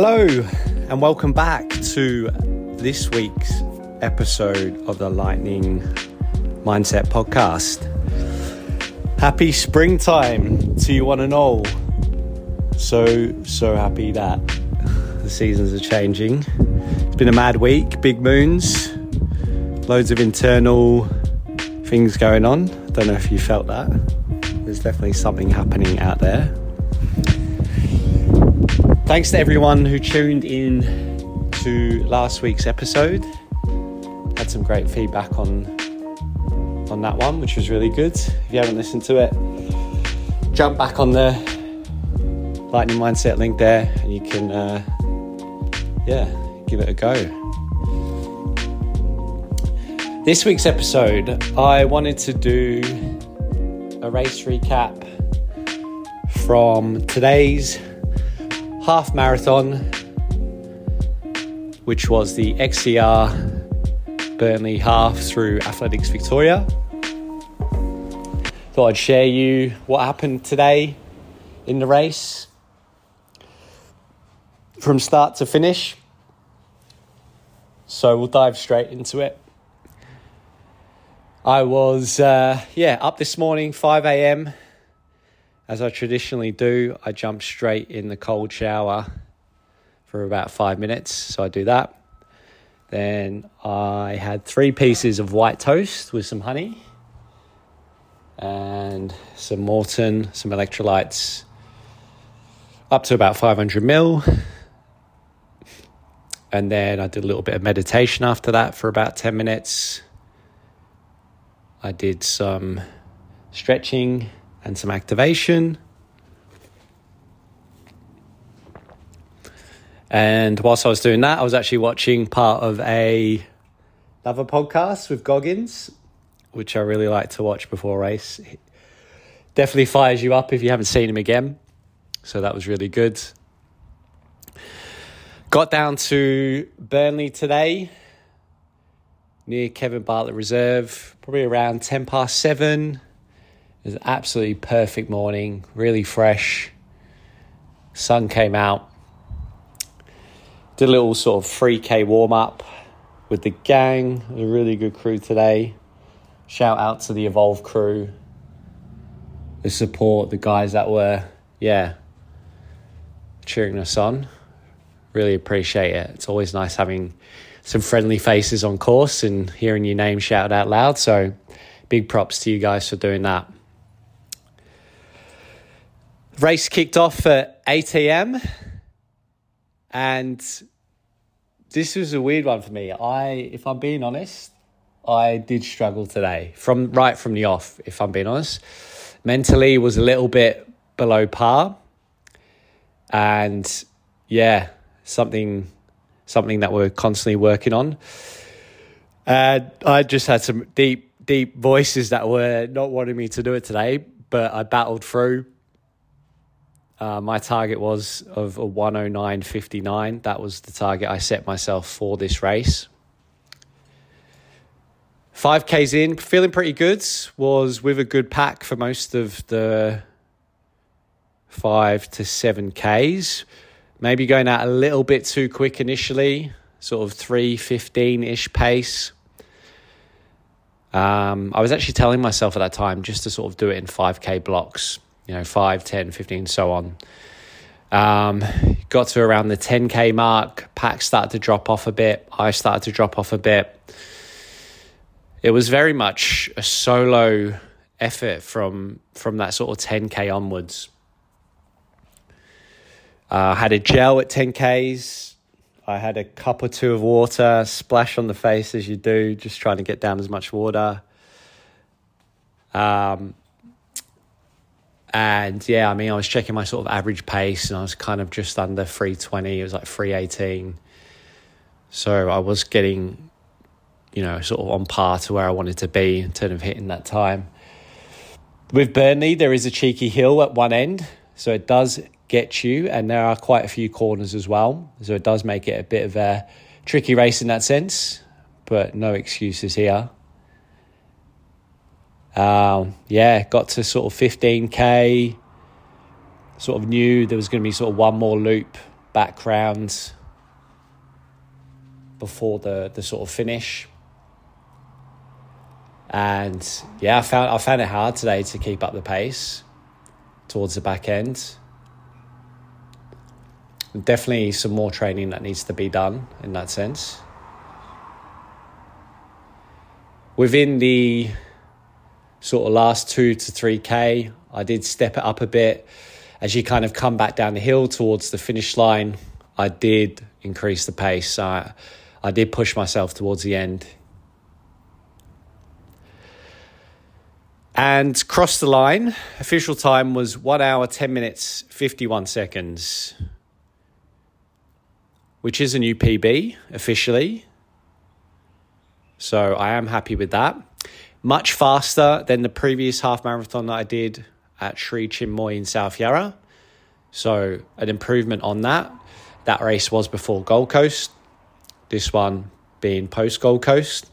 Hello, and welcome back to this week's episode of the Lightning Mindset Podcast. Happy springtime to you one and all. So, so happy that the seasons are changing. It's been a mad week, big moons, loads of internal things going on. Don't know if you felt that. There's definitely something happening out there. Thanks to everyone who tuned in to last week's episode. Had some great feedback on on that one, which was really good. If you haven't listened to it, jump back on the Lightning Mindset link there, and you can, uh, yeah, give it a go. This week's episode, I wanted to do a race recap from today's half marathon, which was the XCR Burnley half through Athletics Victoria. Thought I'd share you what happened today in the race from start to finish. So we'll dive straight into it. I was, uh, yeah, up this morning, 5 a.m as I traditionally do, I jump straight in the cold shower for about five minutes. So I do that. Then I had three pieces of white toast with some honey and some Maurten, some electrolytes, up to about 500 mil. And then I did a little bit of meditation after that for about 10 minutes. I did some stretching and some activation. And whilst I was doing that, I was actually watching part of a another podcast with Goggins, which I really like to watch before race. Definitely fires you up if you haven't seen him again. So that was really good. Got down to Burnley today, near Kevin Bartlett Reserve, probably around 10 past 7. Was an absolutely perfect morning, really fresh. Sun came out. Did a little sort of 3K warm up with the gang. A really good crew today. Shout out to the Evolve crew, the support, the guys that were, yeah, cheering us on. Really appreciate it. It's always nice having some friendly faces on course and hearing your name shouted out loud. So, big props to you guys for doing that. Race kicked off at 8 a.m. And this was a weird one for me. I, if I'm being honest, I did struggle today from right from the off. If I'm being honest, mentally was a little bit below par, and yeah, something something that we're constantly working on. I just had some deep deep voices that were not wanting me to do it today, but I battled through uh, my target was of a 109.59. That was the target I set myself for this race. 5Ks in, feeling pretty good. Was with a good pack for most of the 5 to 7Ks. Maybe going out a little bit too quick initially, sort of 315 ish pace. Um, I was actually telling myself at that time just to sort of do it in 5K blocks you know, 5, 10, 15, so on. Um, got to around the 10k mark, packs started to drop off a bit. I started to drop off a bit. It was very much a solo effort from from that sort of 10k onwards. I uh, had a gel at 10ks. I had a cup or two of water, splash on the face as you do, just trying to get down as much water. Um, and yeah, I mean, I was checking my sort of average pace and I was kind of just under 320. It was like 318. So I was getting, you know, sort of on par to where I wanted to be in terms of hitting that time. With Burnley, there is a cheeky hill at one end. So it does get you, and there are quite a few corners as well. So it does make it a bit of a tricky race in that sense, but no excuses here. Um, yeah, got to sort of 15k. Sort of knew there was going to be sort of one more loop background before the, the sort of finish. And yeah, I found I found it hard today to keep up the pace towards the back end. Definitely some more training that needs to be done in that sense. Within the sort of last two to three K, I did step it up a bit. As you kind of come back down the hill towards the finish line, I did increase the pace. I, I did push myself towards the end. And crossed the line. Official time was 1 hour, 10 minutes, 51 seconds, which is a new PB officially. So I am happy with that. Much faster than the previous half marathon that I did at Sri Chinmoy in South Yarra. So an improvement on that. That race was before Gold Coast. This one being post Gold Coast.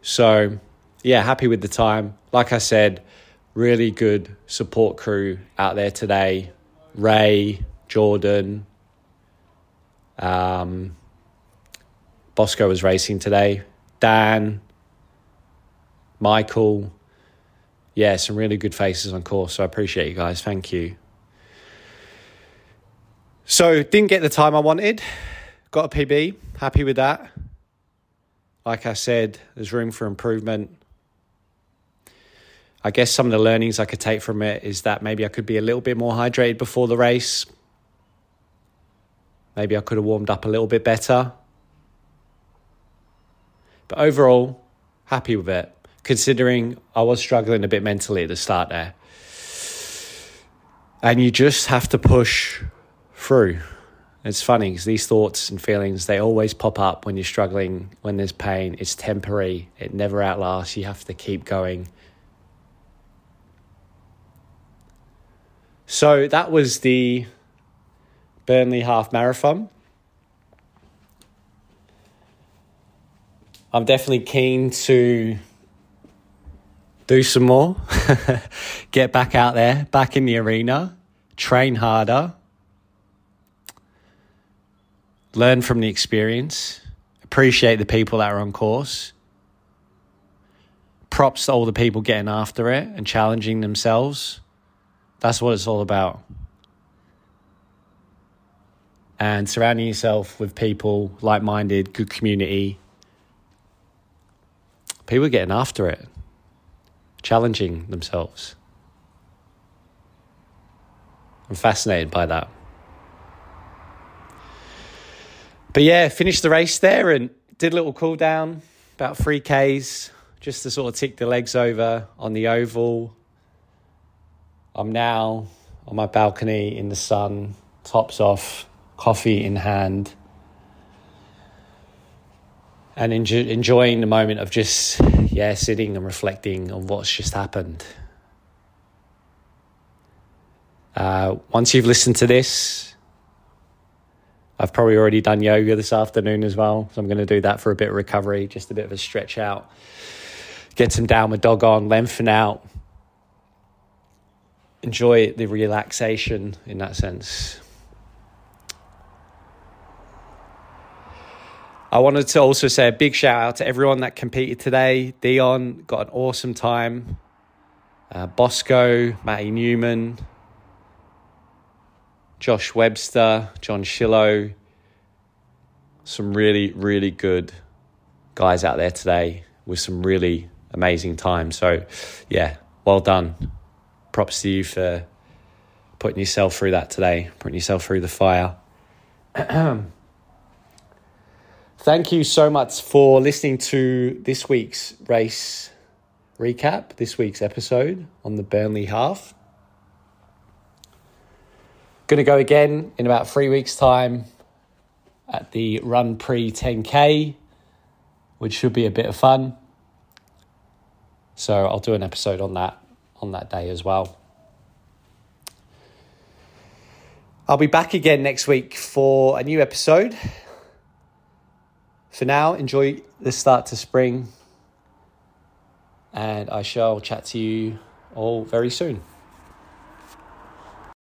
So, yeah, happy with the time. Like I said, really good support crew out there today. Ray, Jordan, um, Bosco was racing today. Dan, Michael. Yeah, some really good faces on course. So I appreciate you guys. Thank you. So didn't get the time I wanted. Got a PB. Happy with that. Like I said, there's room for improvement. I guess some of the learnings I could take from it is that maybe I could be a little bit more hydrated before the race. Maybe I could have warmed up a little bit better. But overall, happy with it, considering I was struggling a bit mentally at the start there. And you just have to push through. It's funny because these thoughts and feelings, they always pop up when you're struggling, when there's pain. It's temporary, it never outlasts. You have to keep going. So that was the Burnley Half Marathon. I'm definitely keen to do some more, get back out there, back in the arena, train harder learn from the experience, appreciate the people that are on course. Props to all the people getting after it and challenging themselves. That's what it's all about. And surrounding yourself with people like minded, good community. People getting after it, challenging themselves. I'm fascinated by that. But yeah, finished the race there and did a little cool down, about three Ks, just to sort of tick the legs over on the oval. I'm now on my balcony in the sun, tops off, coffee in hand, and enjoy, enjoying the moment of just, yeah, sitting and reflecting on what's just happened. Uh, once you've listened to this, I've probably already done yoga this afternoon as well. So I'm going to do that for a bit of recovery, just a bit of a stretch out, get some downward dog on, lengthen out, enjoy the relaxation in that sense. I wanted to also say a big shout out to everyone that competed today. Dion got an awesome time. Uh, Bosco, Matty Newman, Josh Webster, John Shillow, some really, really good guys out there today with some really amazing times. So, yeah, well done. Props to you for putting yourself through that today, putting yourself through the fire. Thank you so much for listening to this week's race recap, this week's episode on the Burnley half. Going to go again in about three weeks' time at the Run Pre 10K, which should be a bit of fun. So I'll do an episode on that on that day as well. I'll be back again next week for a new episode. For now, enjoy the start to spring, and I shall chat to you all very soon.